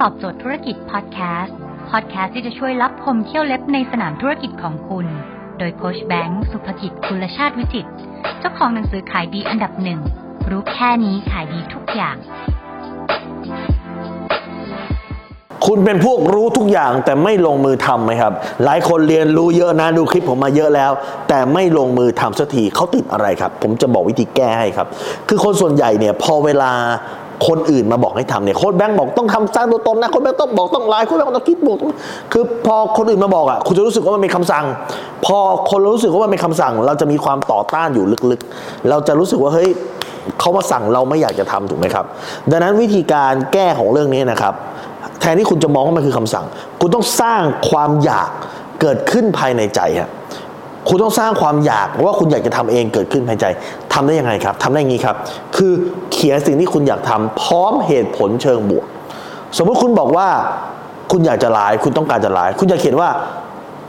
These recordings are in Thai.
ตอบโจทย์ธุรกิจพอดแคสต์พอดแคสต์ที่จะช่วยรับพมเที่ยวเล็บในสนามธุรกิจของคุณ โดยโคชแบงค์สุภกิจคุณชาติวิจิตเจ้าของหนังสือขายดีอันดับหนึ่งรู้แค่นี้ขายดีทุกอย่าง คุณเป็นพวกรู้ทุกอย่างแต่ไม่ลงมือทำไหมครับ หลายคนเรียนรู้เยอะนะดูคลิปผมมาเยอะแล้ว แต่ไม่ลงมือทำสักทีเขาติดอะไรครับ ผมจะบอกวิธีแก้ให้ครับ คือคนส่วนใหญ่เนี่ยพอเวลา คนอื่นมาบอกให้ทำเนี่ยโค้ดแบงค์บอกต้องทำสร้างตัวตนนะโค้ดแบงค์ต้องบอกต้องไลน์โค้ดแบงค์ต้องคิดบวกคือพอคนอื่นมาบอกอะคุณจะรู้สึกว่ามันเป็นคำสั่ง พอคนรู้สึกว่ามันเป็นคำสั่ง เราจะมีความต่อต้านอยู่ลึกๆ เราจะรู้สึกว่าเฮ้ยเขามาสั่งเราไม่อยากจะทำถูกไหมครับ ดังนั้นวิธีการแก้ของเรื่องนี้นะครับ แทนที่คุณจะมองว่ามันคือคำสั่ง คุณต้องสร้างความอยากเกิดขึ้นภายในใจฮะ คุณต้องสร้างความอยากว่าคุณอยากจะทำเองเกิดขึ้นภายในใจทำได้ยังไงครับทำได้ย่างนี้ครับ คือเขียนสิ่งที่คุณอยากทำพร้อมเหตุผลเชิงบวก สมมุติคุณบอกว่า คุณอยากจะไลฟ์คุณต้องการจะไลฟ์คุณจะเขียนว่า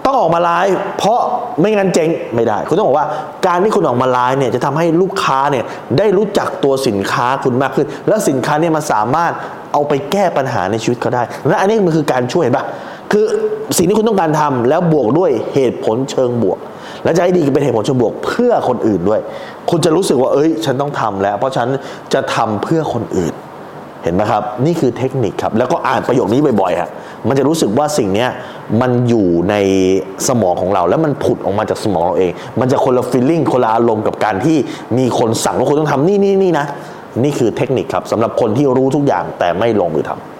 ต้องออกมาไลฟ์เพราะไม่งั้นเจ๊งไม่ได้ คุณต้องบอกว่าการที่คุณออกมาไลฟ์เนี่ยจะทำให้ลูกค้าเนี่ยได้รู้จักตัวสินค้าคุณมากขึ้น แล้วสินค้าเนี่ยมันสามารถเอาไปแก้ปัญหาในชีวิตเขาได้และอันนี้มันคือการช่วยเห็นปะ คือสิ่งที่คุณต้องการทำแล้วบวกด้วยเหตุผลเชิงบวก และจะให้ดีเป็นเหตุผลเชิงบวกเพื่อคนอื่นด้วย คุณจะรู้สึกว่าเอ้ย ฉันต้องทำแล้ว เพราะฉันจะทำเพื่อคนอื่น เห็นไหมครับ นี่คือเทคนิคครับ แล้วก็อ่านประโยคนี้บ่อยๆฮะมันจะรู้สึกว่าสิ่งนี้มันอยู่ในสมองของเรา แล้วมันผุดออกมาจากสมองเราเอง มันจะคนละฟีลลิ่งคนละอารมณ์กับการที่มีคนสั่งว่าคุณต้องทำนี่นี่นี่นะนี่คือเทคนิคครับสำหรับคนที่รู้ทุกอย่างแต่ไม่ลงมือทำ